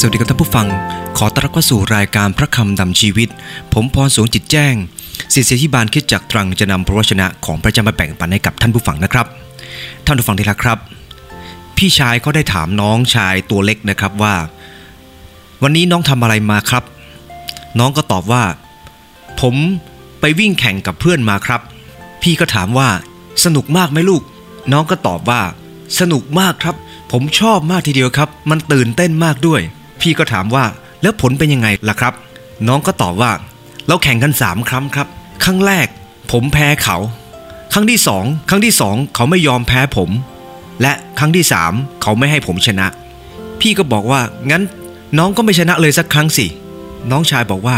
สวัสดีครับท่านผู้ฟัง ขอต้อนรับเข้าสู่รายการพระคำดำชีวิต ผมพรสวงจิตแจ้งศิษยาธิบาลคิดจากตรังจะนำพระวจนะของพระเจ้ามาแบ่งปันให้กับท่านผู้ฟังนะครับ ท่านผู้ฟังที่รักครับ พี่ชายเขาได้ถามน้องชายตัวเล็กนะครับว่า วันนี้น้องทำอะไรมาครับ น้องก็ตอบว่า ผมไปวิ่งแข่งกับเพื่อนมาครับ พี่ก็ถามว่า สนุกมากไหมลูก น้องก็ตอบว่า สนุกมากครับ ผมชอบมากทีเดียวครับ มันตื่นเต้นมากด้วย พี่ก็ถามว่าแล้วผลเป็นยังไงล่ะครับ น้องก็ตอบว่า เราแข่งกันสามครั้งครับ ครั้งแรก ผมแพ้เขา ครั้งที่สองครั้งที่สองเขาไม่ยอมแพ้ผม และครั้งที่สามเขาไม่ให้ผมชนะ พี่ก็บอกว่างั้น น้องก็ไม่ชนะเลยสักครั้งสิ น้องชายบอกว่า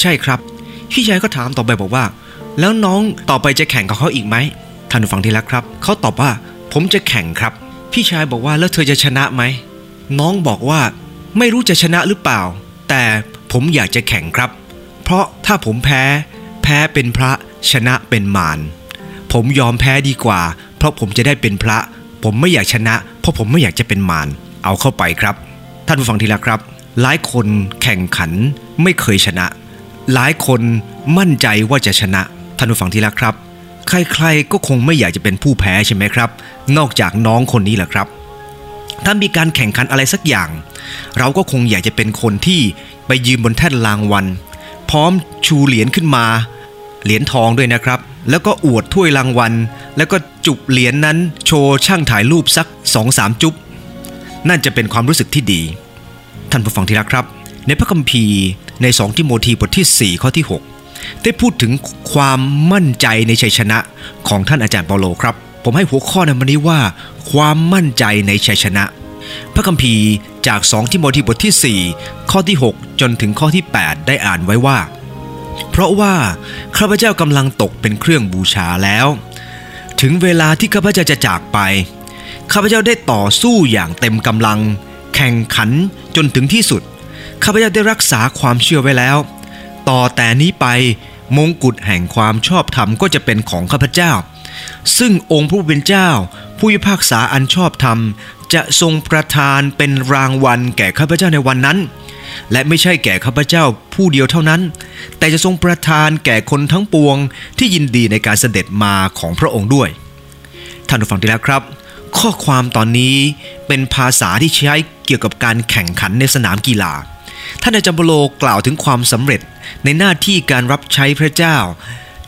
ใช่ครับ พี่ชายก็ถามต่อไปบอกว่า แล้วน้องต่อไปจะแข่งกับเขาอีกไหมท่านผู้ฟังที่รักครับเขาตอบว่า ผมจะแข่งครับ พี่ชายบอกว่าแล้วเธอจะชนะไหมน้องบอกว่า ไม่รู้จะชนะหรือเปล่า แต่ผมอยากจะแข่งครับ เพราะถ้าผมแพ้ แพ้เป็นพระชนะเป็นมารผมยอมแพ้ดีกว่า เพราะผมจะได้เป็นพระ ผมไม่อยากชนะ เพราะผมไม่อยากจะเป็นมารเอาเข้าไปครับ ท่านผู้ฟังที่รักครับ หลายคนแข่งขันไม่เคยชนะ หลายคนมั่นใจว่าจะชนะ ท่านผู้ฟังที่รักครับ ใครๆก็คงไม่อยากจะเป็นผู้แพ้ใช่ไหมครับ นอกจากน้องคนนี้แหละครับ ถ้ามีการแข่งขันอะไรสักอย่าง เราก็คงอยากจะเป็นคนที่ไปยืนบนแท่นรางวัล พร้อมชูเหรียญขึ้นมา เหรียญทองด้วยนะครับ แล้วก็อวดถ้วยรางวัล แล้วก็จุบเหรียญนนั้นโชว์ช่างถ่ายรูปสัก2อสามจุบนั่นจะเป็นความรู้สึกที่ดี ท่านผู้ฟังที่รักครับ ในพระคัมภีร์ใน 2 ทิโมธีบทที่ 4 ข้อที่ 6 ได้พูดถึงความมั่นใจในชัยชนะของท่านอาจารย์เปาโลครับ ผมให้หัวข้อในวันนี้ว่า ความมั่นใจในชัยชนะ พระคัมภีร์จาก 2 ทิโมธีบทที่ 4 ข้อที่ 6 จนถึงข้อที่ 8 ได้อ่านไว้ว่า เพราะว่าข้าพเจ้ากำลังตกเป็นเครื่องบูชาแล้ว ถึงเวลาที่ข้าพเจ้าจะจากไปข้าพเจ้าได้ต่อสู้อย่างเต็มกำลัง แข่งขันจนถึงที่สุดข้าพเจ้าได้รักษาความเชื่อไว้แล้ว ต่อแต่นี้ไปมงกุฎแห่งความชอบธรรมก็จะเป็นของข้าพเจ้า ซึ่งองค์ผู้เป็นเจ้า ผู้พิพากษาอันชอบธรรม จะทรงประทานเป็นรางวัลแก่ข้าพเจ้าในวันนั้น และไม่ใช่แก่ข้าพเจ้าผู้เดียวเท่านั้น แต่จะทรงประทานแก่คนทั้งปวงที่ยินดีในการเสด็จมาของพระองค์ด้วย ท่านผู้ฟังที่แล้วครับ ข้อความตอนนี้เป็นภาษาที่ใช้เกี่ยวกับการแข่งขันในสนามกีฬาท่านอาจารย์โปโลกล่าวถึงความสำเร็จในหน้าที่การรับใช้พระเจ้า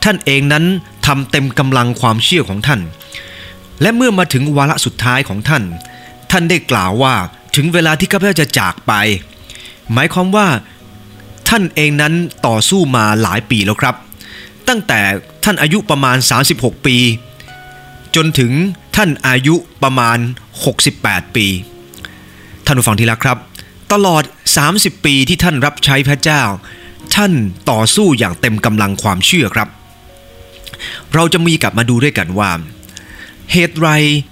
ท่านเองนั้น ทำเต็มกำลังความเชื่อของท่าน และเมื่อมาถึงวาระสุดท้ายของท่าน ท่านได้กล่าวว่าถึงเวลาที่ข้าพเจ้าจะจากไป หมายความว่าท่านเองนั้นต่อสู้มาหลายปีแล้วครับ ตั้งแต่ท่านอายุประมาณ 36 ปี จนถึงท่านอายุประมาณ 68 ปี ท่านผู้ฟังที่รักครับ ตลอด 30 ปีที่ท่านรับใช้พระเจ้า ท่านต่อสู้อย่างเต็มกำลังความเชื่อครับ เราจะมีกลับมาดูด้วยกันว่า เหตุไร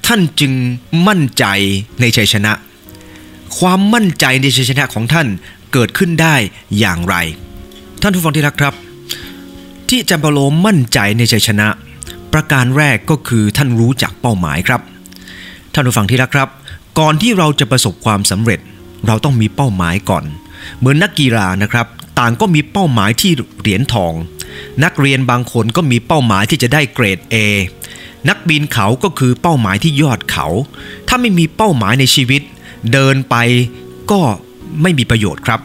ท่านจึงมั่นใจในชัยชนะ ความมั่นใจในชัยชนะของท่านเกิดขึ้นได้อย่างไร ท่านผู้ฟังที่รักครับ ที่จารย์เปโลมั่นใจในชัยชนะ ประการแรกก็คือท่านรู้จักเป้าหมายครับ ท่านผู้ฟังที่รักครับ ก่อนที่เราจะประสบความสำเร็จ เราต้องมีเป้าหมายก่อน เหมือนนักกีฬานะครับ ต่างก็มีเป้าหมายที่เหรียญทอง นักเรียนบางคนก็มีเป้าหมายที่จะได้เกรด A นักบินเขาก็คือเป้าหมายที่ยอดเขา ถ้าไม่มีเป้าหมายในชีวิต เดินไปก็ไม่มีประโยชน์ครับ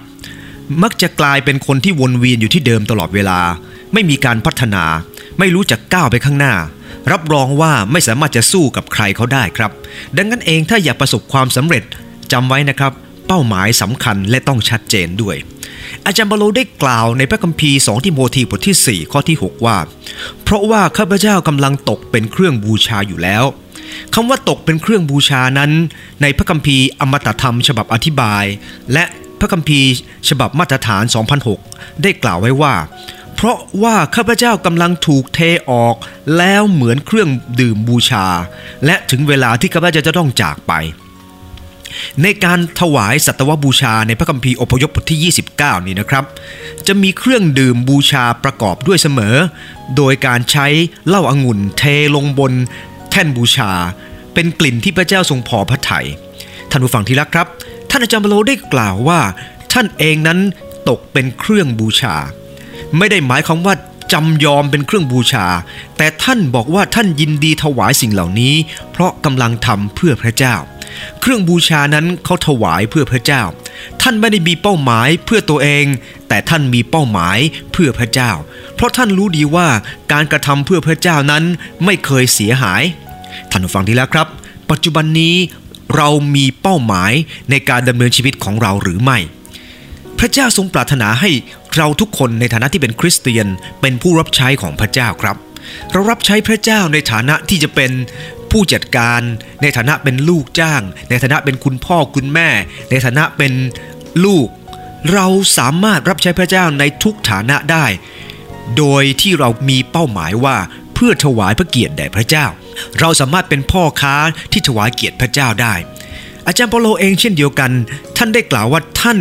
มักจะกลายเป็นคนที่วนเวียนอยู่ที่เดิมตลอดเวลา ไม่มีการพัฒนา ไม่รู้จักก้าวไปข้างหน้า รับรองว่าไม่สามารถจะสู้กับใครเขาได้ครับ ดังนั้นเองถ้าอยากประสบความสำเร็จจำไว้นะครับ เป้าหมายสำคัญและต้องชัดเจนด้วย อาจารย์บาโลได้กล่าวในพระคัมภีร์2ทิโมธีบทที่ 4 ข้อที่ 6 ว่า เพราะว่าข้าพเจ้ากำลังตกเป็นเครื่องบูชาอยู่แล้วคำว่าตกเป็นเครื่องบูชานั้น ในพระคัมภีร์อมตะธรรม ฉบับอธิบาย และพระคัมภีร์ฉบับมาตรฐาน 2006 ได้กล่าวไว้ว่า เพราะว่าข้าพเจ้ากำลังถูกเทออกแล้วเหมือนเครื่องดื่มบูชา และถึงเวลาที่ข้าพเจ้าจะต้องจากไป ในการถวายสัตวบูชาในพระคัมภีร์อพยพบทที่ 29 นี่นะครับ จะมีเครื่องดื่มบูชาประกอบด้วยเสมอ โดยการใช้เหล้าอางุ่นเทลงบนแท่นบูชา เป็นกลิ่นที่พระเจ้าทรงพอพระทยัยท่านผู้ฟังที่รักครับถ้านอาจารย์เปาโลได้กล่าวว่า ท่านเองนั้นตกเป็นเครื่องบูชา ไม่ได้หมายความว่าจำยอมเป็นเครื่องบูชา แต่ท่านบอกว่าท่านยินดีถวายสิ่งเหล่านี้ เพราะกำลังทำเพื่อพระเจ้า เครื่องบูชานั้นเขาถวายเพื่อพระเจ้า ท่านไม่ได้มีเป้าหมายเพื่อตัวเอง แต่ท่านมีเป้าหมายเพื่อพระเจ้า เพราะท่านรู้ดีว่าการกระทำเพื่อพระเจ้านั้นไม่เคยเสียหาย ท่านฟังดีแล้วครับ ปัจจุบันนี้เรามีเป้าหมายในการดำเนินชีวิตของเราหรือไม่ พระเจ้าทรงปรารถนาให้เราทุกคนในฐานะที่เป็นคริสเตียนเป็นผู้รับใช้ของพระเจ้าครับ เรารับใช้พระเจ้าในฐานะที่จะเป็น ผู้จัดการในฐานะเป็นลูกจ้าง ในฐานะเป็นคุณพ่อคุณแม่ ในฐานะเป็นลูก เราสามารถรับใช้พระเจ้าในทุกฐานะได้ โดยที่เรามีเป้าหมายว่าเพื่อถวายพระเกียรติแด่พระเจ้า เราสามารถเป็นพ่อค้าที่ถวายเกียรติพระเจ้าได้ อาจารย์เปโลเองเช่นเดียวกัน ท่านได้กล่าวว่าท่าน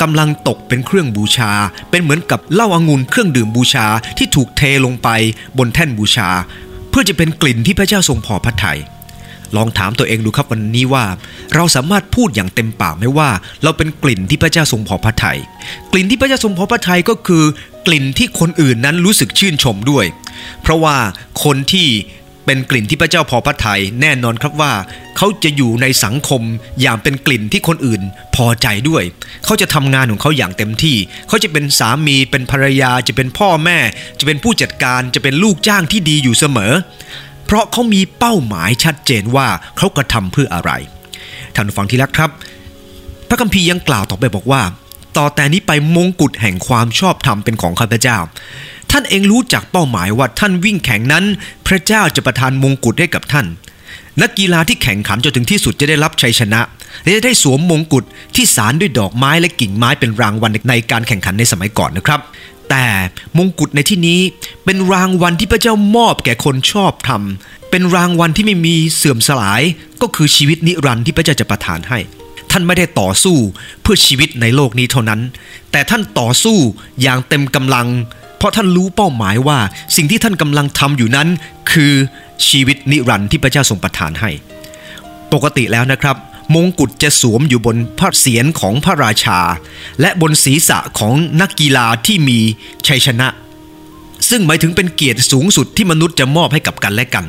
กำลังตกเป็นเครื่องบูชา เป็นเหมือนกับเหล้าอางุ่นเครื่องดื่มบูชาที่ถูกเทลงไปบนแท่นบูชา เพื่อจะเป็นกลิ่นที่พระเจ้าทรงพอพระทยัยลองถามตัวเองดูครับวันนี้ว่า เราสามารถพูดอย่างเต็มปากไหมว่า เราเป็นกลิ่นที่พระเจ้าทรงพอพระทยัยกลิ่นที่พระเจ้าทรงพอพระทัยก็คือกลิ่นที่คนอื่นนั้นรู้สึกชื่นชมด้วย เพราะว่าคนที่ เป็นกลิ่นที่พระเจ้าพอพระทัยแน่นอนครับว่า เขาจะอยู่ในสังคมอย่างเป็นกลิ่นที่คนอื่นพอใจด้วย เขาจะทำงานของเขาอย่างเต็มที่ เขาจะเป็นสามีเป็นภรรยาจะเป็นพ่อแม่ จะเป็นผู้จัดการจะเป็นลูกจ้างที่ดีอยู่เสมอ เพราะเขามีเป้าหมายชัดเจนว่าเขากระทำเพื่ออะไรท่านฟังที่รักครับ พระคัมภีร์ยังกล่าวต่อไปบอกว่า ต่อแต่นี้ไปมงกุฎแห่งความชอบธรรมเป็นของข้าพเจ้า ท่านเองรู้จักเป้าหมายว่าท่านวิ่งแข่งนั้น พระเจ้าจะประทานมงกุฎให้กับท่าน นักกีฬาที่แข่งขันจนถึงที่สุดจะได้รับชัยชนะและจะได้สวมมงกุฎที่สารด้วยดอกไม้และกิ่งไม้เป็นรางวัลในการแข่งขันในสมัยก่อนนะครับ แต่มงกุฎในที่นี้เป็นรางวัลที่พระเจ้ามอบแก่คนชอบธรรม เป็นรางวัลที่ไม่มีเสื่อมสลาย ก็คือชีวิตนิรันดร์ที่พระเจ้าจะประทานให้ท่านไม่ได้ต่อสู้เพื่อชีวิตในโลกนี้เท่านั้น แต่ท่านต่อสู้อย่างเต็มกำลัง เพราะท่านรู้เป้าหมายว่าสิ่งที่ท่านกำลังทำอยู่นั้น คือชีวิตนิรันดร์ที่พระเจ้าทรงประทานให้ ปกติแล้วนะครับ มงกุฎจะสวมอยู่บนพระเศียรของพระราชา และบนศีรษะของนักกีฬาที่มีชัยชนะ ซึ่งหมายถึงเป็นเกียรติสูงสุดที่มนุษย์จะมอบให้กับกันและกัน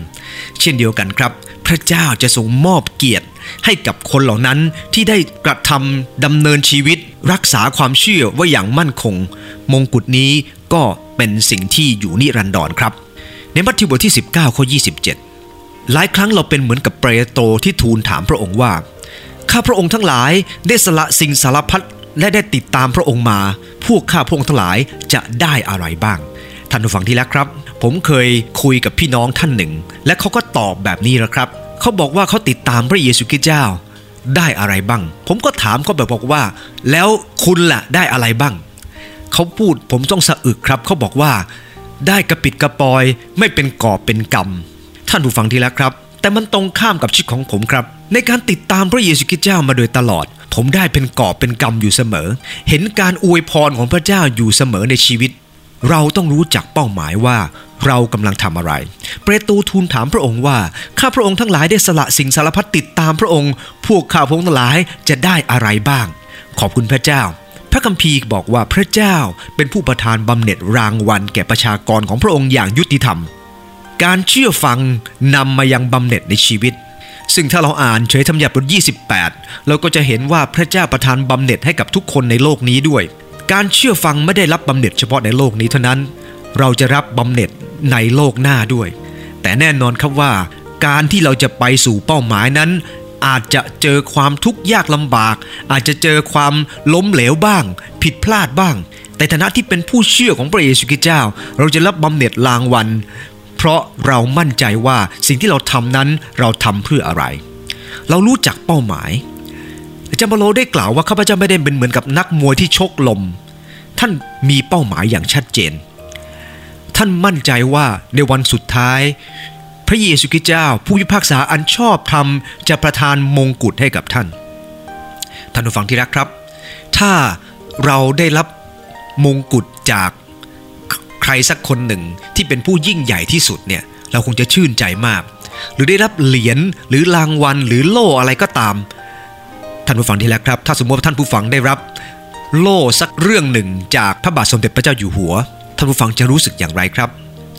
เช่นเดียวกันครับ พระเจ้าจะทรงมอบเกียรติให้กับคนเหล่านั้นที่ได้กระทำดำเนินชีวิต รักษาความเชื่อไว้อย่างมั่นคง มงกุฎนี้ก็เป็นสิ่งที่อยู่นิรันดรครับ ในมัทธิวบทที่ 19ข้อ27 หลายครั้งเราเป็นเหมือนกับเปโตรที่ทูลถามพระองค์ว่า ข้าพระองค์ทั้งหลายได้สละสิ่งสารพัดและได้ติดตามพระองค์มา พวกข้าพระองค์ทั้งหลายจะได้อะไรบ้าง ท่านผู้ฟังที่รักครับ ผมเคยคุยกับพี่น้องท่านหนึ่ง และเขาก็ตอบแบบนี้แล้วครับ เขาบอกว่าเขาติดตามพระเยซูคริสต์เจ้า ได้อะไรบ้าง ผมก็ถามเขาแบบบอกว่า แล้วคุณล่ะได้อะไรบ้าง เขาพูดผมต้องสะอึกครับ เขาบอกว่า ได้กระปิดกระปอยไม่เป็นกอบเป็นกรรม ท่านผู้ฟังที่รักครับ แต่มันตรงข้ามกับชีวิตของผมครับ ในการติดตามพระเยซูคริสต์เจ้ามาโดยตลอด ผมได้เป็นกอบเป็นกรรมอยู่เสมอ เห็นการอวยพรของพระเจ้าอยู่เสมอในชีวิต เราต้องรู้จักเป้าหมายว่าเรากำลังทำอะไร เปโตรทูลถามพระองค์ว่า ข้าพระองค์ทั้งหลายได้สละสิ่งสารพัดติดตามพระองค์ พวกข้าพระองค์ทั้งหลายจะได้อะไรบ้าง ขอบคุณพระเจ้า พระคัมภีร์บอกว่าพระเจ้าเป็นผู้ประทานบำเหน็จรางวัลแก่ประชากรของพระองค์อย่างยุติธรรม การเชื่อฟังนำมายังบำเหน็จในชีวิต ซึ่งถ้าเราอ่านเฉยธรรมยับบท28 เราก็จะเห็นว่าพระเจ้าประทานบำเหน็จให้กับทุกคนในโลกนี้ด้วย การเชื่อฟังไม่ได้รับบำเหน็จเฉพาะในโลกนี้เท่านั้น เราจะรับบำเหน็จในโลกหน้าด้วย แต่แน่นอนครับว่า การที่เราจะไปสู่เป้าหมายนั้น อาจจะเจอความทุกข์ยากลำบาก อาจจะเจอความล้มเหลวบ้าง ผิดพลาดบ้าง แต่ฐานะที่เป็นผู้เชื่อของพระเยซูคริสต์เจ้า เราจะรับบำเหน็จรางวัล เพราะเรามั่นใจว่าสิ่งที่เราทำนั้นเราทำเพื่ออะไร เรารู้จักเป้าหมายอาจารย์เปโลได้กล่าวว่าข้าพเจ้าไม่ได้เป็นเหมือนกับนักมวยที่ชกลม ท่านมีเป้าหมายอย่างชัดเจน ท่านมั่นใจว่าในวันสุดท้าย พระเยซูคริสต์เจ้า ผู้พิพากษาอันชอบธรรมจะประทานมงกุฎให้กับท่าน ท่านผู้ฟังที่รักครับ ถ้าเราได้รับมงกุฎจากใครสักคนหนึ่งที่เป็นผู้ยิ่งใหญ่ที่สุดเนี่ยเราคงจะชื่นใจมาก หรือได้รับเหรียญหรือรางวัลหรือโล่อะไรก็ตาม ท่านผู้ฟังที่แล้วครับ ถ้าสมมติว่าท่านผู้ฟังได้รับ โล่สักเรื่องหนึ่งจากพระบาทสมเด็จพระเจ้าอยู่หัว ท่านผู้ฟังจะรู้สึกอย่างไรครับ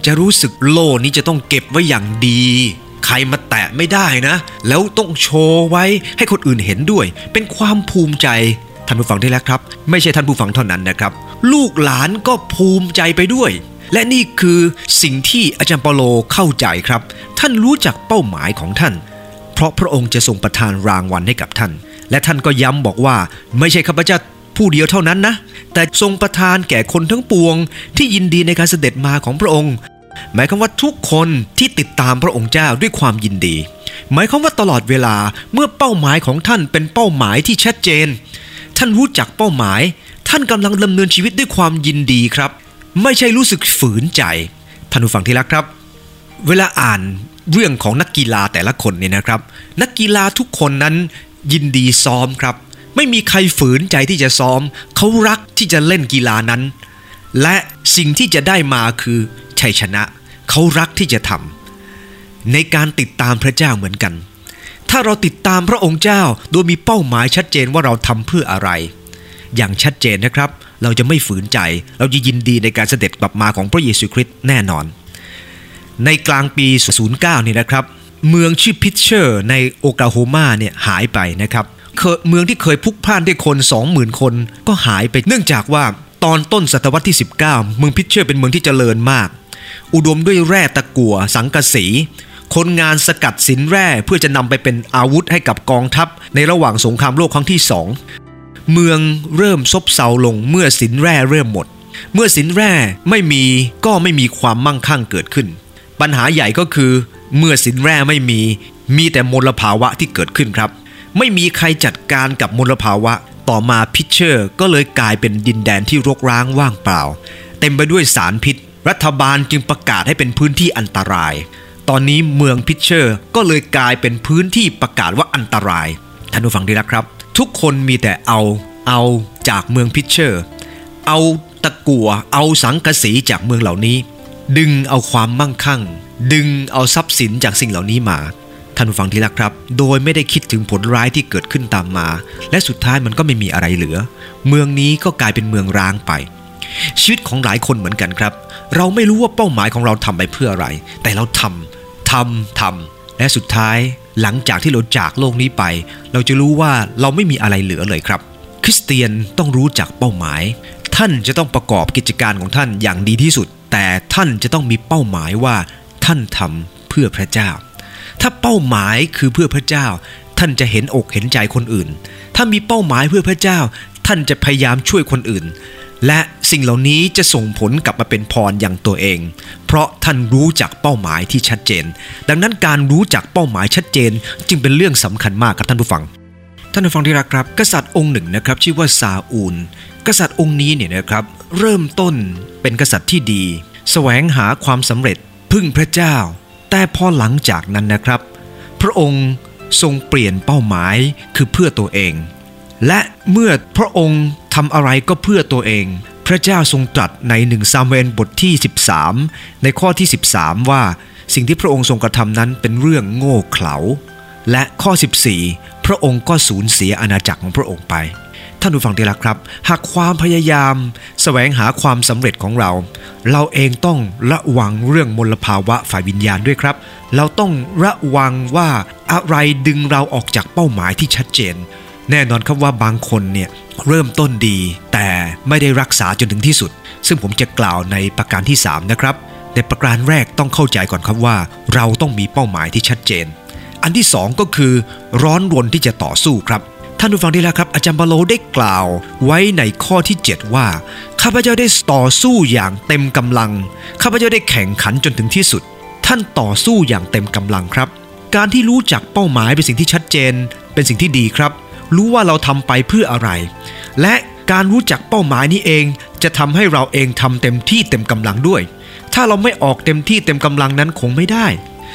จะรู้สึกโล่นี้จะต้องเก็บไว้อย่างดี ใครมาแตะไม่ได้นะ แล้วต้องโชว์ไว้ให้คนอื่นเห็นด้วย เป็นความภูมิใจท่านผู้ฟังที่แล้วครับ ไม่ใช่ท่านผู้ฟังเท่านั้นนะครับ ลูกหลานก็ภูมิใจไปด้วย และนี่คือสิ่งที่อาจารย์เปาโลเข้าใจครับ ท่านรู้จักเป้าหมายของท่าน เพราะพระองค์จะทรงประทานรางวัลให้กับท่าน และท่านก็ย้ำบอกว่า ไม่ใช่ข้าพเจ้าผู้เดียวเท่านั้นนะ แต่ทรงประทานแก่คนทั้งปวง ที่ยินดีในการเสด็จมาของพระองค์ หมายความว่าทุกคนที่ติดตามพระองค์เจ้าด้วยความยินดี หมายความว่าตลอดเวลาเมื่อเป้าหมายของท่านเป็นเป้าหมายที่ชัดเจน ท่านรู้จักเป้าหมาย ท่านกำลังดำเนินชีวิตด้วยความยินดีครับ ไม่ใช่รู้สึกฝืนใจท่านผู้ฟังที่รักครับ เวลาอ่านเรื่องของนักกีฬาแต่ละคนเนี่ยนะครับ นักกีฬาทุกคนนั้นยินดีซ้อมครับ ไม่มีใครฝืนใจที่จะซ้อม เขารักที่จะเล่นกีฬานั้น และสิ่งที่จะได้มาคือ ชัยชนะ เขารักที่จะทำในการติดตามพระเจ้าเหมือนกัน ถ้าเราติดตามพระองค์เจ้าโดยมีเป้าหมายชัดเจนว่าเราทำเพื่ออะไร อย่างชัดเจนนะครับ เราจะไม่ฝืนใจ เราจะยินดีในการเสด็จกลับมาของพระเยซูคริสต์แน่นอน ในกลางปี 09นี่นะครับ เมืองชื่อพิชเชอร์ในโอกลาโฮมาเนี่ยหายไปนะครับเคยเมืองที่เคยพลุกพล่านด้วยคน 20,000 คนก็หายไปเนื่องจากว่าตอนต้นศตวรรษที่ 19 เมืองพิชเชอร์เป็นเมืองที่เจริญมาก อุดมด้วยแร่ตะกั่วสังกะสี คนงานสกัดสินแร่เพื่อจะนำไปเป็นอาวุธให้กับกองทัพ ในระหว่างสงครามโลกครั้งที่สองเมืองเริ่มซบเซาลงเมื่อสินแร่เริ่มหมด เมื่อสินแร่ไม่มีก็ไม่มีความมั่งคั่งเกิดขึ้น ปัญหาใหญ่ก็คือเมื่อสินแร่ไม่มี มีแต่มลภาวะที่เกิดขึ้นครับ ไม่มีใครจัดการกับมลภาวะ ต่อมาพิชเชอร์ก็เลยกลายเป็นดินแดนที่รกร้างว่างเปล่า เต็มไปด้วยสารพิษ รัฐบาลจึงประกาศให้เป็นพื้นที่อันตราย ตอนนี้เมืองพิชเชอร์ก็เลยกลายเป็นพื้นที่ประกาศว่าอันตราย ท่านผู้ฟังดีนะครับ ทุกคนมีแต่เอาเอาจากเมืองพิชเชอร์ เอาตะกั่วเอาสังกะสีจากเมืองเหล่านี้ ดึงเอาความมั่งคั่ง ดึงเอาทรัพย์สินจากสิ่งเหล่านี้มาท่านผู้ฟังที่รักครับ โดยไม่ได้คิดถึงผลร้ายที่เกิดขึ้นตามมา และสุดท้ายมันก็ไม่มีอะไรเหลือ เมืองนี้ก็กลายเป็นเมืองร้างไป ชีวิตของหลายคนเหมือนกันครับ เราไม่รู้ว่าเป้าหมายของเราทำไปเพื่ออะไร แต่เราทำทำทำและสุดท้ายหลังจากที่เราจากโลกนี้ไป เราจะรู้ว่าเราไม่มีอะไรเหลือเลยครับ คริสเตียนต้องรู้จักเป้าหมาย ท่านจะต้องประกอบกิจการของท่านอย่างดีที่สุด แต่ท่านจะต้องมีเป้าหมายว่า ท่านทำเพื่อพระเจ้า ถ้าเป้าหมายคือเพื่อพระเจ้า ท่านจะเห็นอกเห็นใจคนอื่น ถ้ามีเป้าหมายเพื่อพระเจ้า ท่านจะพยายามช่วยคนอื่น และ สิ่งเหล่านี้จะส่งผลกลับมาเป็นพรอย่างตัวเอง เพราะท่านรู้จักเป้าหมายที่ชัดเจน ดังนั้นการรู้จักเป้าหมายชัดเจน จึงเป็นเรื่องสำคัญมากครับท่านผู้ฟัง ท่านผู้ฟังที่รักครับ กษัตริย์องค์หนึ่งนะครับชื่อว่าซาอูล กษัตริย์องค์นี้เนี่ยนะครับเริ่มต้นเป็นกษัตริย์ที่ดีแสวงหาความสำเร็จพึ่งพระเจ้า แต่พอหลังจากนั้นนะครับ พระองค์ทรงเปลี่ยนเป้าหมายคือเพื่อตัวเอง และเมื่อพระองค์ทำอะไรก็เพื่อตัวเอง ระเจ้าทรงตรัสในหนึ่งซามเอลบทที่ 13 ในข้อที่ 13 ว่าสิ่งที่พระองค์ทรงกระทำนั้นเป็นเรื่องโง่เขลา และข้อ 14 พระองค์ก็สูญเสียอาณาจักรของพระองค์ไป ท่านผู้ฟังที่รักครับ หากความพยายามแสวงหาความสำเร็จของเรา เราเองต้องระวังเรื่องมลภาวะฝ่ายวิญญาณด้วยครับ เราต้องระวังว่าอะไรดึงเราออกจากเป้าหมายที่ชัดเจน แน่นอนครับว่าบางคนเนี่ยเริ่มต้นดี แต่ไม่ได้รักษาจนถึงที่สุด ซึ่งผมจะกล่าวในประการที่ 3 นะครับ ในประการแรกต้องเข้าใจก่อนครับว่า เราต้องมีเป้าหมายที่ชัดเจน อันที่ 2 ก็คือร้อนรนที่จะต่อสู้ครับท่านผู้ฟังที่แล้วครับอาจารย์บาโลได้กล่าวไว้ในข้อที่ 7 ว่า ข้าพเจ้าได้ต่อสู้อย่างเต็มกำลัง ข้าพเจ้าได้แข่งขันจนถึงที่สุด ท่านต่อสู้อย่างเต็มกำลังครับ การที่รู้จักเป้าหมายเป็นสิ่งที่ชัดเจน เป็นสิ่งที่ดีครับ รู้ว่าเราทำไปเพื่ออะไร และการรู้จักเป้าหมายนี้เองจะทำให้เราเองทำเต็มที่เต็มกำลังด้วย ถ้าเราไม่ออกเต็มที่เต็มกำลังนั้นคงไม่ได้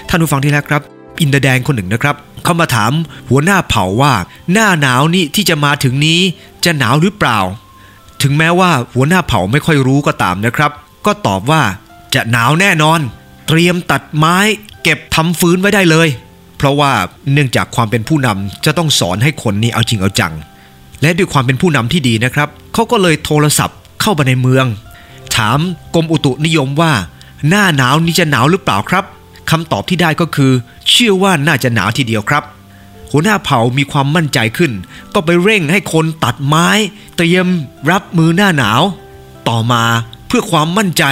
ท่านผู้ฟังที่แล้วครับ อินเดแดงคนหนึ่งนะครับเขามาถามหัวหน้าเผ่าว่า หน้าหนาวนี่ที่จะมาถึงนี้จะหนาวหรือเปล่า ถึงแม้ว่าหัวหน้าเผ่าไม่ค่อยรู้ก็ตามนะครับ ก็ตอบว่าจะหนาวแน่นอน เตรียมตัดไม้ เก็บทำฟืนไว้ได้เลย เพราะว่าเนื่องจากความเป็นผู้นำจะต้องสอนให้คนนี้เอาจริงเอาจัง และด้วยความเป็นผู้นำที่ดีนะครับเขาก็เลยโทรศัพท์เข้าไปในเมือง ถามกรมอุตุนิยมว่า หน้าหนาวนี้จะหนาวหรือเปล่าครับคำตอบที่ได้ก็คือ เชื่อว่าน่าจะหนาวทีเดียวครับ หัวหน้าเผ่ามีความมั่นใจขึ้น ก็ไปเร่งให้คนตัดไม้ เตรียมรับมือหน้าหนาว ต่อมาเพื่อความมั่นใจ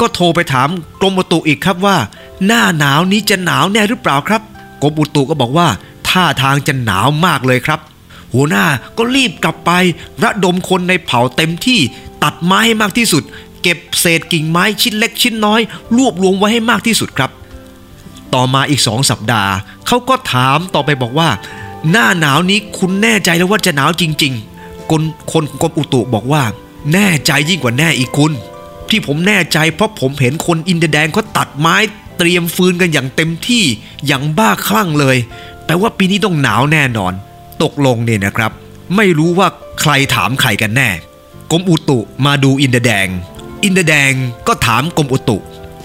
ก็โทรไปถามกรมอุตุอีกครับว่า หน้าหนาวนี้จะหนาวแน่หรือเปล่าครับ กรมอุตุก็บอกว่าท่าทางจะหนาวมากเลยครับ หัวหน้าก็รีบกลับไประดมคนในเผ่าเต็มที่ตัดไม้ให้มากที่สุด เก็บเศษกิ่งไม้ชิ้นเล็กชิ้นน้อย รวบรวมไว้ให้มากที่สุดครับ ต่อมาอีกสองสัปดาห์เขาก็ถามต่อไปบอกว่า หน้าหนาวนี้คุณแน่ใจแล้วว่าจะหนาวจริง ๆ คนคนกรมอุตุบอกว่า แน่ใจยิ่งกว่าแน่อีกคุณที่ผมแน่ใจเพราะผมเห็นคนอินเดียแดงเขาตัดไม้ เตรียมฟืนกันอย่างเต็มที่อย่างบ้าคลั่งเลยแปลว่าปีนี้ต้องหนาวแน่นอน ตกลงเนี่ยนะครับ ไม่รู้ว่าใครถามใครกันแน่กรมอุตุมาดูอินเดแดง อินเดแดงก็ถามกรมอุตุ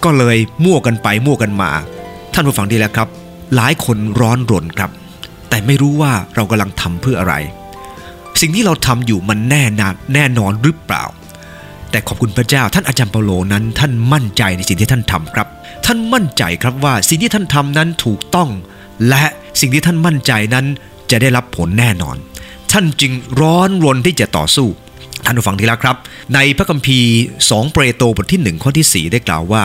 ก็เลยมั่วกันไปมั่วกันมา ท่านผู้ฟังดีแล้วครับ หลายคนร้อนรนครับ แต่ไม่รู้ว่าเรากำลังทำเพื่ออะไร สิ่งที่เราทำอยู่มันแน่นานแน่นอนหรือเปล่า แต่ขอบคุณพระเจ้าท่านอาจารย์เปาโลนั้น ท่านมั่นใจในสิ่งที่ท่านทำครับ ท่านมั่นใจครับว่าสิ่งที่ท่านทำนั้นถูกต้อง และสิ่งที่ท่านมั่นใจนั้นจะได้รับผลแน่นอน ท่านจึงร้อนรนที่จะต่อสู้ท่านผู้ฟังที่รักครับ ในพระคัมภีร์2เปรโตบทที่1ข้อที่ 4 ได้กล่าวว่า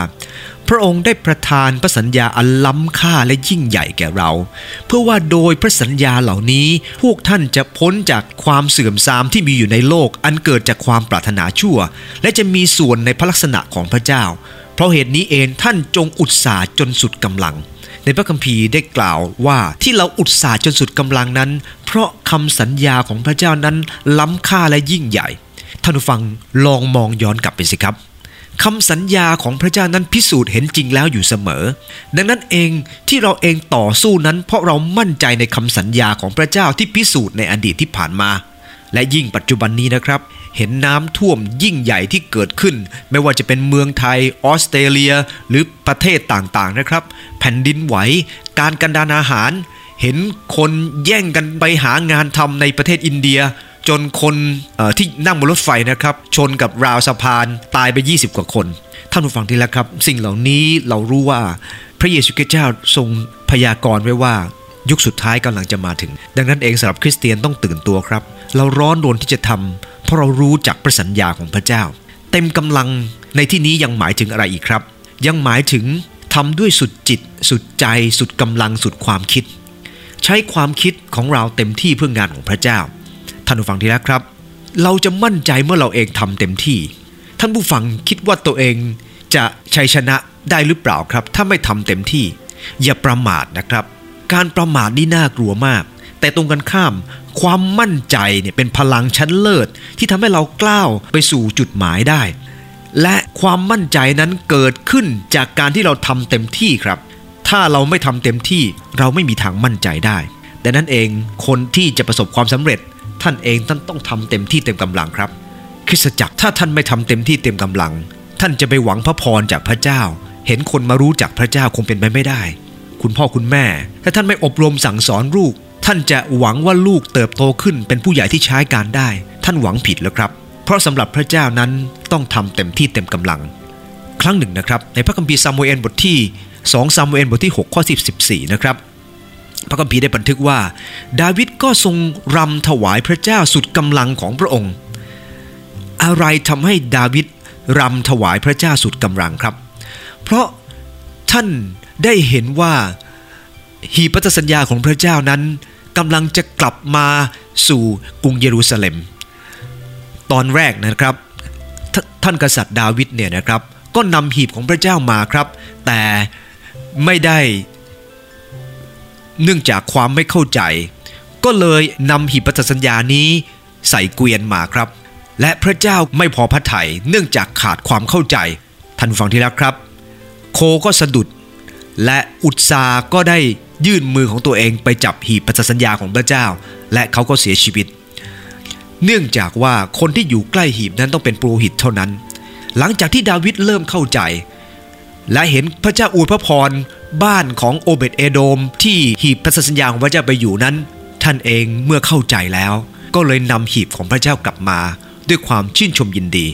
พระองค์ได้ประทานพระสัญญาอันล้ำค่าและยิ่งใหญ่แก่เรา เพื่อว่าโดยพระสัญญาเหล่านี้ พวกท่านจะพ้นจากความเสื่อมทรามที่มีอยู่ในโลก อันเกิดจากความปรารถนาชั่ว และจะมีส่วนในพระลักษณะของพระเจ้า เพราะเหตุนี้เองท่านจงอุตสาห์จนสุดกำลัง ในพระคัมภีร์ได้กล่าวว่าที่เราอุตสาห์จนสุดกำลังนั้น เพราะคำสัญญาของพระเจ้านั้นล้ำค่าและยิ่งใหญ่ ท่านผู้ฟังลองมองย้อนกลับไปสิครับคำสัญญาของพระเจ้านั้นพิสูจน์เห็นจริงแล้วอยู่เสมอ ดังนั้นเองที่เราเองต่อสู้นั้น เพราะเรามั่นใจในคำสัญญาของพระเจ้าที่พิสูจน์ในอดีตที่ผ่านมา และยิ่งปัจจุบันนี้นะครับ เห็นน้ำท่วมยิ่งใหญ่ที่เกิดขึ้น ไม่ว่าจะเป็นเมืองไทยออสเตรเลียหรือประเทศต่างๆนะครับ แผ่นดินไหว การกันดานอาหาร เห็นคนแย่งกันไปหางานทำในประเทศอินเดีย จนคนที่นั่งบนรถไฟนะครับ ชนกับราวสะพานตายไป 20 กว่าคน ท่านผู้ฟังที่แล้วครับ สิ่งเหล่านี้เรารู้ว่า พระเยซูคริสต์เจ้าทรงพยากรณ์ไว้ว่ายุคสุดท้ายกำลังจะมาถึง ดังนั้นเองสำหรับคริสเตียนต้องตื่นตัวครับ เราร้อนรนที่จะทำ ราะเรารู้จักพระสัญญาของพระเจ้า เต็มกำลังในที่นี้ยังหมายถึงอะไรอีกครับ ยังหมายถึงทำด้วยสุดจิต สุดใจ สุดกำลังสุดความคิด ใช้ความคิดของเราเต็มที่เพื่องานของพระเจ้าท่านผู้ฟังที่รักครับ เราจะมั่นใจเมื่อเราเองทำเต็มที่ ท่านผู้ฟังคิดว่าตัวเองจะชัยชนะได้หรือเปล่าครับ ถ้าไม่ทำเต็มที่ อย่าประมาทนะครับ การประมาทนี่น่ากลัวมาก แต่ตรงกันข้าม ความมั่นใจเนี่ยเป็นพลังชั้นเลิศ ที่ทำให้เรากล้าวไปสู่จุดหมายได้ และความมั่นใจนั้นเกิดขึ้นจากการที่เราทำเต็มที่ครับ ถ้าเราไม่ทำเต็มที่เราไม่มีทางมั่นใจได้ดังนั้นเองคนที่จะประสบความสำเร็จ ท่านเองท่านต้องทำเต็มที่เต็มกำลังครับคริสตจักรถ้าท่านไม่ทำเต็มที่เต็มกำลัง ท่านจะไปหวังพระพรจากพระเจ้า เห็นคนมารู้จักพระเจ้าคงเป็นไปไม่ได้ คุณพ่อคุณแม่ ถ้าท่านไม่อบรมสั่งสอนลูก ท่านจะหวังว่าลูกเติบโตขึ้นเป็นผู้ใหญ่ที่ใช้การได้ ท่านหวังผิดแล้วครับ เพราะสำหรับพระเจ้านั้นต้องทำเต็มที่เต็มกำลัง ครั้งหนึ่งนะครับ ในพระคัมภีร์ซามูเอลบทที่2ซามูเอลบทที่ 6 ข้อ14 นะครับ พระคัมภีร์ได้บันทึกว่า ดาวิดก็ทรงรำถวายพระเจ้าสุดกำลังของพระองค์ อะไรทำให้ดาวิดรำถวายพระเจ้าสุดกำลังครับ เพราะท่านได้เห็นว่าหีบพันธสัญญาของพระเจ้านั้น กำลังจะกลับมาสู่กรุงเยรูซาเล็ม ตอนแรกนะครับทท่านกษัตริย์ดาวิดเนี่ยนะครับ ก็นำหีบของพระเจ้ามาครับ แต่ไม่ได้เนื่องจากความไม่เข้าใจ ก็เลยนำหีบพันธสัญญานี้ใส่เกวียนมาครับ และพระเจ้าไม่พอพระทัยเนื่องจากขาดความเข้าใจท่านฟังที่แล้วครับ โคก็สะดุด และอุตสาก็ได้ ยื่นมือของตัวเองไปจับหีบพันธสัญญาของพระเจ้า และเขาก็เสียชีวิต เนื่องจากว่าคนที่อยู่ใกล้หีบนั้นต้องเป็นปุโรหิตเท่านั้น หลังจากที่ดาวิดเริ่มเข้าใจ และเห็นพระเจ้าอวยพระพรบ้านของโอเบตเอโดม ที่หีบพระสัญญาของพระเจ้าไปอยู่นั้น ท่านเองเมื่อเข้าใจแล้ว ก็เลยนำหีบของพระเจ้ากลับมา ด้วยความชื่นชมยินดี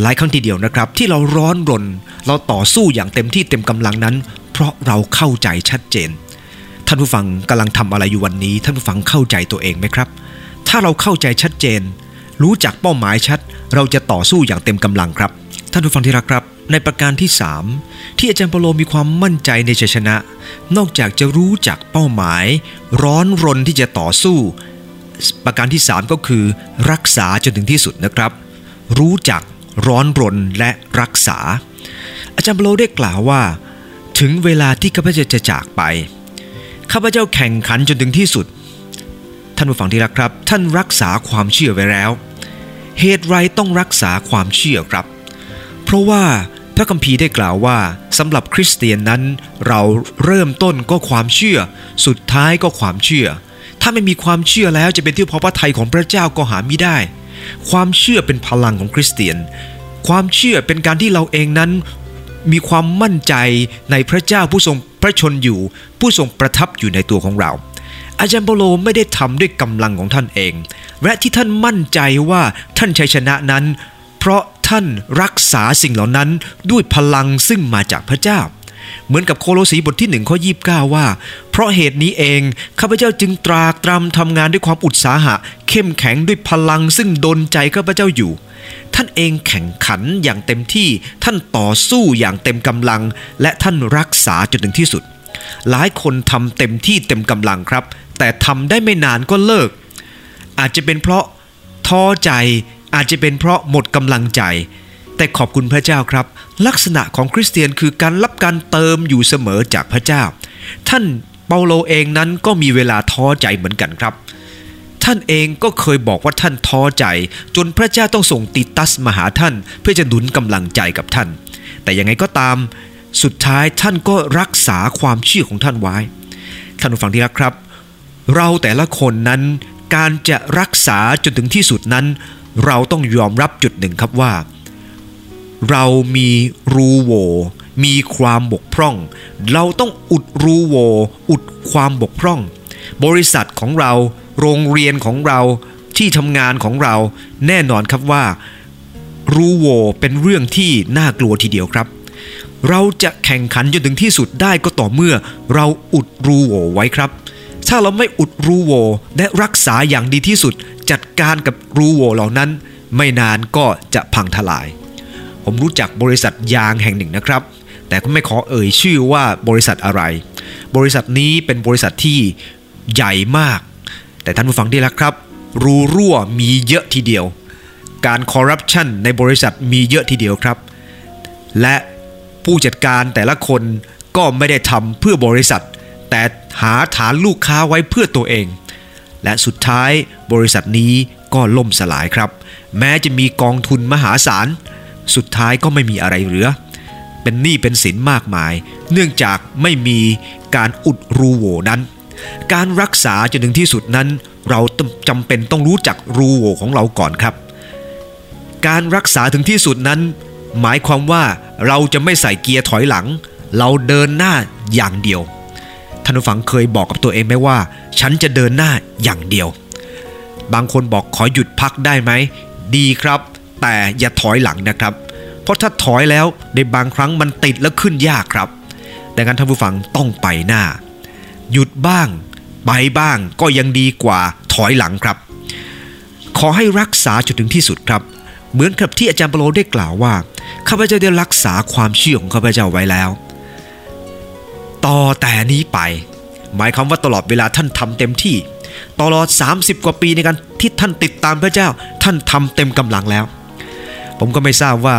หลายครั้งทีเดียวนะครับ ที่เราร้อนรน เราต่อสู้อย่างเต็มที่เต็มกำลังนั้น เพราะเราเข้าใจชัดเจน ท่านผู้ฟังกำลังทำอะไรอยู่วันนี้ ท่านผู้ฟังเข้าใจตัวเองไหมครับ ถ้าเราเข้าใจชัดเจน รู้จักเป้าหมายชัด เราจะต่อสู้อย่างเต็มกำลังครับ ท่านผู้ฟังที่รักครับ ในประการที่ 3 ที่อาจารย์เปโลมีความมั่นใจในชัยชนะ นอกจากจะรู้จักเป้าหมาย ร้อนรนที่จะต่อสู้ ประการที่ 3 ก็คือรักษาจนถึงที่สุดนะครับ รู้จักร้อนรนและรักษา อาจารย์เปโลได้กล่าวว่า ถึงเวลาที่ข้าพเจ้าจะจากไป ข้าพเจ้าแข่งขันจนถึงที่สุด ท่านผู้ฟังที่รักครับ ท่านรักษาความเชื่อไว้แล้ว เหตุไรต้องรักษาความเชื่อครับ เพราะว่าพระคัมภีร์ได้กล่าวว่าสำหรับคริสเตียนนั้น เราเริ่มต้นก็ความเชื่อ สุดท้ายก็ความเชื่อ ถ้าไม่มีความเชื่อแล้วจะเป็นที่พอพระทัยของพระเจ้าก็หาไม่ได้ ความเชื่อเป็นพลังของคริสเตียน ความเชื่อเป็นการที่เราเองนั้น มีความมั่นใจในพระเจ้าผู้ทรงพระชนอยู่ ผู้ทรงประทับอยู่ในตัวของเรา อาจารย์เปโลไม่ได้ทำด้วยกำลังของท่านเอง และที่ท่านมั่นใจว่าท่านชัยชนะนั้น เพราะท่านรักษาสิ่งเหล่านั้นด้วยพลังซึ่งมาจากพระเจ้า เหมือนกับโคโลสีบทที่หนึ่งข้อยีบเก้าว่า เพราะเหตุนี้เองข้าพเจ้าจึงตรากตรำทำงานด้วยความอุตสาหะ เข้มแข็งด้วยพลังซึ่งดนใจข้าพเจ้าอยู่ ท่านเองแข่งขันอย่างเต็มที่ท่านต่อสู้อย่างเต็มกำลัง และท่านรักษาจนถึงที่สุด หลายคนทำเต็มที่เต็มกำลังครับ แต่ทำได้ไม่นานก็เลิก อาจจะเป็นเพราะท้อใจอาจจะเป็นเพราะหมดกำลังใจ แต่ขอบคุณพระเจ้าครับ ลักษณะของคริสเตียนคือการรับการเติมอยู่เสมอจากพระเจ้า ท่านเปาโลเองนั้นก็มีเวลาท้อใจเหมือนกันครับ ท่านเองก็เคยบอกว่าท่านท้อใจ จนพระเจ้าต้องส่งติตัสมาหาท่าน เพื่อจะหนุนกำลังใจกับท่าน แต่ยังไงก็ตาม สุดท้ายท่านก็รักษาความเชื่อของท่านไว้ ท่านผู้ฟังที่รักครับ เราแต่ละคนนั้นการจะรักษาจนถึงที่สุดนั้น เราต้องยอมรับจุดหนึ่งครับว่า เรามีรูโวมีความบกพร่อง เราต้องอุดรูโวอุดความบกพร่อง บริษัทของเรา โรงเรียนของเราที่ทำงานของเราแน่นอนครับว่ารูโวเป็นเรื่องที่น่ากลัวทีเดียวครับ เราจะแข่งขันจนถึงที่สุดได้ก็ต่อเมื่อเราอุดรูโวไว้ครับ ถ้าเราไม่อุดรูโวและรักษาอย่างดีที่สุด จัดการกับรูโวเหล่านั้น ไม่นานก็จะพังทลาย ผมรู้จักบริษัทยางแห่งหนึ่งนะครับ แต่ก็ไม่ขอเอ่ยชื่อว่าบริษัทอะไร บริษัทนี้เป็นบริษัทที่ใหญ่มาก แต่ท่านผู้ฟังที่รักครับ รูรั่วมีเยอะทีเดียว การคอร์รัปชันในบริษัทมีเยอะทีเดียวครับ และผู้จัดการแต่ละคนก็ไม่ได้ทำเพื่อบริษัท แต่หาฐานลูกค้าไว้เพื่อตัวเอง และสุดท้ายบริษัทนี้ก็ล่มสลายครับ แม้จะมีกองทุนมหาศาล สุดท้ายก็ไม่มีอะไรเหลือ เป็นหนี้เป็นสินมากมาย เนื่องจากไม่มีการอุดรูโหว่นั้น การรักษาจนถึงที่สุดนั้น เราจำเป็นต้องรู้จักรูโหว่ของเราก่อนครับ การรักษาถึงที่สุดนั้น หมายความว่าเราจะไม่ใส่เกียร์ถอยหลัง เราเดินหน้าอย่างเดียวท่านผู้ฟังเคยบอกกับตัวเองไหมว่า ฉันจะเดินหน้าอย่างเดียว บางคนบอกขอหยุดพักได้ไหมดีครับ แต่อย่าถอยหลังนะครับ เพราะถ้าถอยแล้วในบางครั้งมันติดแล้วขึ้นยากครับดังนั้นท่านผู้ฟังต้องไปหน้า หยุดบ้าง ไปบ้างก็ยังดีกว่าถอยหลังครับ ขอให้รักษาจนถึงที่สุดครับ เหมือนกับที่อาจารย์เปโลได้กล่าวว่าข้าพเจ้าได้รักษาความเชื่อของข้าพเจ้าไว้แล้ว ต่อแต่นี้ไป หมายความว่าตลอดเวลาท่านทำเต็มที่ ตลอด 30 กว่าปีในการที่ท่านติดตามพระเจ้า ท่านทำเต็มกำลังแล้ว ผมก็ไม่ทราบว่า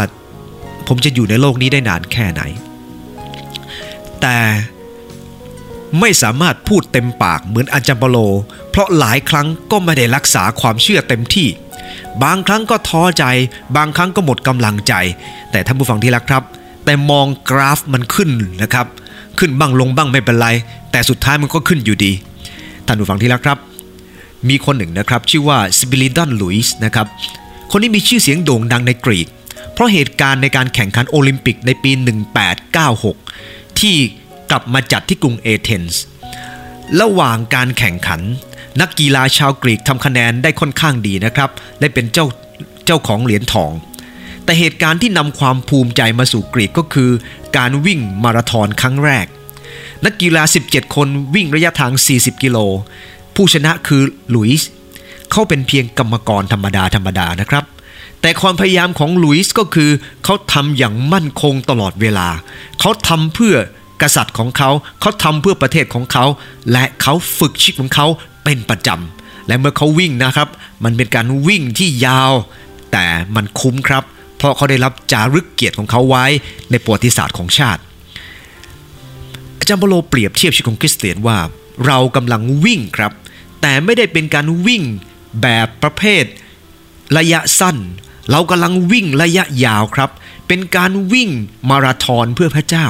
ผมจะอยู่ในโลกนี้ได้นานแค่ไหน แต่ ไม่สามารถพูดเต็มปากเหมือนอาจารย์ปโล เพราะหลายครั้งก็ไม่ได้รักษาความเชื่อเต็มที่ บางครั้งก็ท้อใจ บางครั้งก็หมดกำลังใจ แต่ท่านผู้ฟังที่รักครับ แต่มองกราฟมันขึ้นนะครับ ขึ้นบ้างลงบ้างไม่เป็นไร แต่สุดท้ายมันก็ขึ้นอยู่ดี ท่านผู้ฟังที่รักครับ มีคนหนึ่งนะครับชื่อว่าสปิริดอนลุยส์นะครับ คนนี้มีชื่อเสียงโด่งดังในกรีก เพราะเหตุการณ์ในการแข่งขันโอลิมปิกในปี 1896 ที่ กลับมาจัดที่กรุงเอเธนส์ระหว่างการแข่งขัน นักกีฬาชาวกรีกทำคะแนนได้ค่อนข้างดีนะครับ ได้เป็นเจ้าเจ้าของเหรียญทอง แต่เหตุการณ์ที่นำความภูมิใจมาสู่กรีกก็คือ การวิ่งมาราธอนครั้งแรก นักกีฬา 17 คนวิ่งระยะทาง 40 กิโล ผู้ชนะคือหลุยส์เขาเป็นเพียงกรรมกรธรรมดาธรรมดานะครับแต่ความพยายามของหลุยส์ก็คือ เขาทำอย่างมั่นคงตลอดเวลา เขาทำเพื่อ กษัตริย์ของเขาเขาทำเพื่อประเทศของเขา และเขาฝึกชีวิตของเขาเป็นประจำและเมื่อเขาวิ่งนะครับ มันเป็นการวิ่งที่ยาว แต่มันคุ้มครับ เพราะเขาได้รับจารึกเกียรติของเขาไว้ในประวัติศาสตร์ของชาติ อาจารย์โปโลเปรียบเทียบชีวิตของคริสเตียนว่า เรากำลังวิ่งครับ แต่ไม่ได้เป็นการวิ่งแบบประเภทระยะสั้น เรากำลังวิ่งระยะยาวครับ เป็นการวิ่งมาราธอนเพื่อพระเจ้า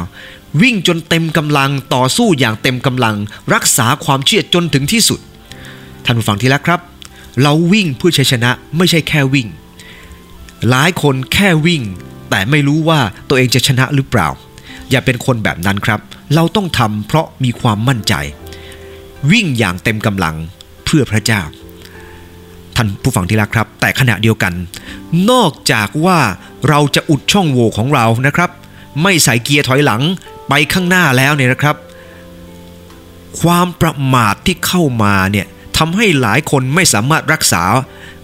วิ่งจนเต็มกำลังต่อสู้อย่างเต็มกำลัง รักษาความเชื่อจนถึงที่สุด ท่านผู้ฟังที่รักครับ เราวิ่งเพื่อชัยชนะไม่ใช่แค่วิ่ง หลายคนแค่วิ่ง แต่ไม่รู้ว่าตัวเองจะชนะหรือเปล่า อย่าเป็นคนแบบนั้นครับ เราต้องทำเพราะมีความมั่นใจ วิ่งอย่างเต็มกำลังเพื่อพระเจ้า ท่านผู้ฟังที่รักครับ แต่ขณะเดียวกัน นอกจากว่าเราจะอุดช่องโหว่ของเรานะครับ ไม่ใส่เกียร์ถอยหลัง ไปข้างหน้าแล้วเนี่ยนะครับ ความประมาทที่เข้ามาเนี่ยทำให้หลายคนไม่สามารถรักษา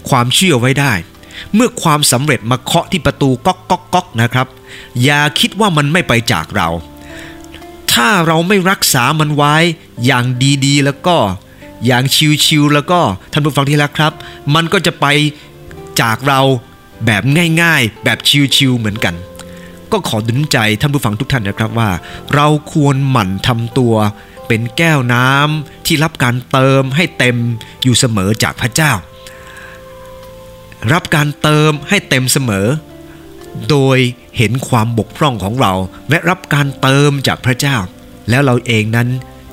ความเชื่อไว้ได้ เมื่อความสำเร็จมาเคาะที่ประตูก๊อกก๊อกก๊อกนะครับ อย่าคิดว่ามันไม่ไปจากเรา ถ้าเราไม่รักษามันไว้อย่างดีๆ แล้วก็อย่างชิวๆแล้วก็ท่านผู้ฟังที่รักครับ มันก็จะไปจากเราแบบง่ายๆ แบบชิวๆเหมือนกัน ก็ขอดุนใจท่านผู้ฟังทุกท่านนะครับว่า เราควรหมั่นทำตัว เป็นแก้วน้ำที่รับการเติมให้เต็มอยู่เสมอจากพระเจ้า รับการเติมให้เต็มเสมอ โดยเห็นความบกพร่องของเรา และรับการเติมจากพระเจ้า แล้วเราเองนั้น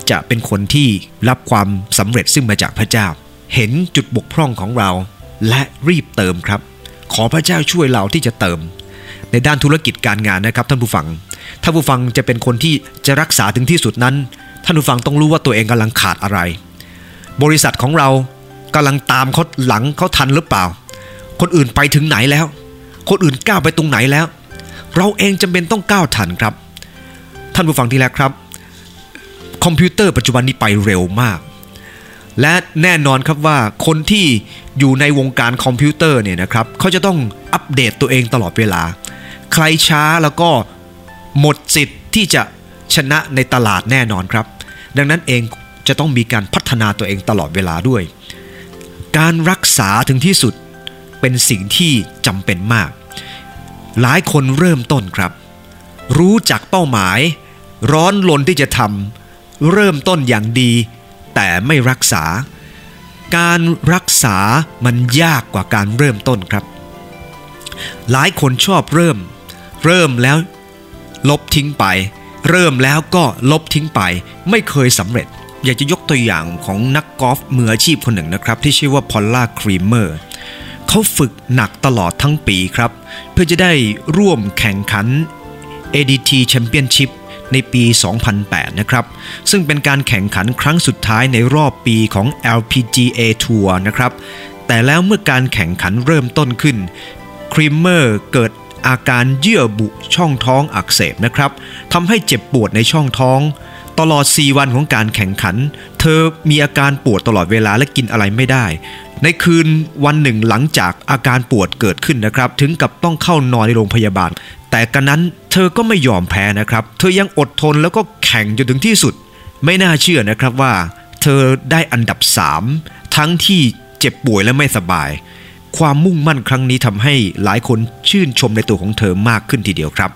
จะเป็นคนที่รับความสำเร็จซึ่งมาจากพระเจ้า เห็นจุดบกพร่องของเรา และรีบเติมครับ ขอพระเจ้าช่วยเราที่จะเติม ในด้านธุรกิจการงานนะครับท่านผู้ฟังถ้านผู้ฟังจะเป็นคนที่จะรักษาถึงที่สุดนั้น ท่านผู้ฟังต้องรู้ว่าตัวเองกำลังขาดอะไร บริษัทของเรากำลังตามเขาหลังเขาทันหรือเปล่า คนอื่นไปถึงไหนแล้ว คนอื่นก้าวไปตรงไหนแล้ว เราเองจำเป็นต้องก้าวทันครับ ท่านผู้ฟังที่แล้วครับ คอมพิวเตอร์ปัจจุบันนี้ไปเร็วมาก และแน่นอนครับว่าคนที่อยู่ในวงการคอมพิวเตอร์เนี่ยนะครับเขาจะต้องอัปเดตตัวเองตลอดเวลา ใครช้าแล้วก็หมดสิทธิ์ที่จะชนะในตลาดแน่นอนครับ ดังนั้นเองจะต้องมีการพัฒนาตัวเองตลอดเวลาด้วย การรักษาถึงที่สุดเป็นสิ่งที่จำเป็นมาก หลายคนเริ่มต้นครับ รู้จักเป้าหมาย ร้อนลนที่จะทำเริ่มต้นอย่างดี แต่ไม่รักษา การรักษามันยากกว่าการเริ่มต้นครับ หลายคนชอบเริ่ม เริ่มแล้วลบทิ้งไป เริ่มแล้วก็ลบทิ้งไป ไม่เคยสำเร็จ อยากจะยกตัวอย่างของนักกอล์ฟมืออาชีพคนหนึ่งนะครับ ที่ชื่อว่าพอลล่าครีมเมอร์เขาฝึกหนักตลอดทั้งปีครับ เพื่อจะได้ร่วมแข่งขัน ADT Championship ในปี 2008 นะครับ ซึ่งเป็นการแข่งขันครั้งสุดท้ายในรอบปีของ LPGA Tour นะครับ แต่แล้วเมื่อการแข่งขันเริ่มต้นขึ้นครีมเมอร์เกิด อาการเยื่อบุช่องท้องอักเสบนะครับทำให้เจ็บปวดในช่องท้อง ตลอด 4 วันของการแข่งขัน เธอมีอาการปวดตลอดเวลาและกินอะไรไม่ได้ ในคืนวันหนึ่งหลังจากอาการปวดเกิดขึ้นนะครับ ถึงกับต้องเข้านอนในโรงพยาบาล แต่กันนั้นเธอก็ไม่ยอมแพ้นะครับ เธอยังอดทนแล้วก็แข่งจนถึงที่สุด ไม่น่าเชื่อนะครับว่า เธอได้อันดับ 3 ทั้งที่เจ็บป่วยและไม่สบาย ความมุ่งมั่นครั้งนี้ทำให้หลายคนชื่นชมในตัวของเธอมากขึ้นทีเดียวครับ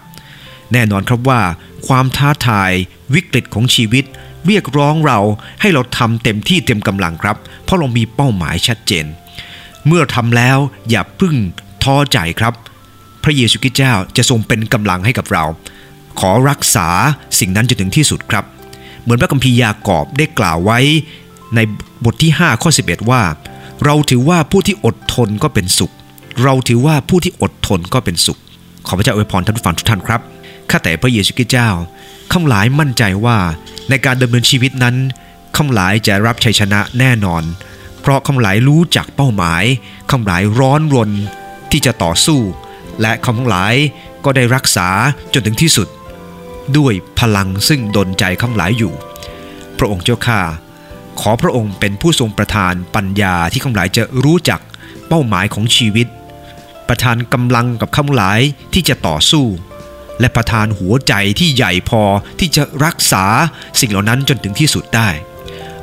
แน่นอนครับว่า ความท้าทายวิกฤตของชีวิต เรียกร้องเราให้เราทำเต็มที่เต็มกำลังครับ เพราะเรามีเป้าหมายชัดเจน เมื่อทำแล้วอย่าพึ่งท้อใจครับ พระเยซูคริสต์เจ้าจะทรงเป็นกำลังให้กับเรา ขอรักษาสิ่งนั้นจนถึงที่สุดครับ เหมือนพระคัมภีร์ยากอบได้กล่าวไว้ในบทที่ 5 ข้อ 11 ว่า เราถือว่าผู้ที่อดทนก็เป็นสุข เราถือว่าผู้ที่อดทนก็เป็นสุข ขอพระเจ้าอวยพรท่านผู้ฟังทุกท่านครับข้าแต่พระเยซูคริสต์เจ้าข้าหลายมั่นใจว่าในการดำเนินชีวิตนั้นข้าหลายจะรับชัยชนะแน่นอน เพราะข้าหลายรู้จักเป้าหมายข้าหลายร้อนรนที่จะต่อสู้ และข้าหลายก็ได้รักษาจนถึงที่สุด ด้วยพลังซึ่งดลใจข้าหลายอยู่ พระองค์เจ้าข้า ขอพระองค์เป็นผู้ทรงประทานปัญญาที่ข้าหลายจะรู้จักเป้าหมายของชีวิต ประทานกำลังกับข้าหลายที่จะต่อสู้ และประทานหัวใจที่ใหญ่พอที่จะรักษาสิ่งเหล่านั้นจนถึงที่สุดได้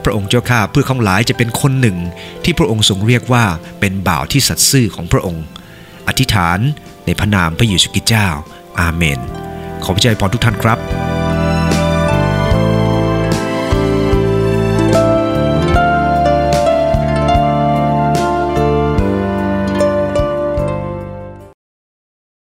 พระองค์เจ้าข้าเพื่อข้าหลายจะเป็นคนหนึ่ง ที่พระองค์ทรงเรียกว่าเป็นบ่าวที่สัตย์ซื่อของพระองค์ อธิษฐานในพระนามพระเยซูคริสต์เจ้า อาเมน ขอพระเจ้าพรทุกท่านครับ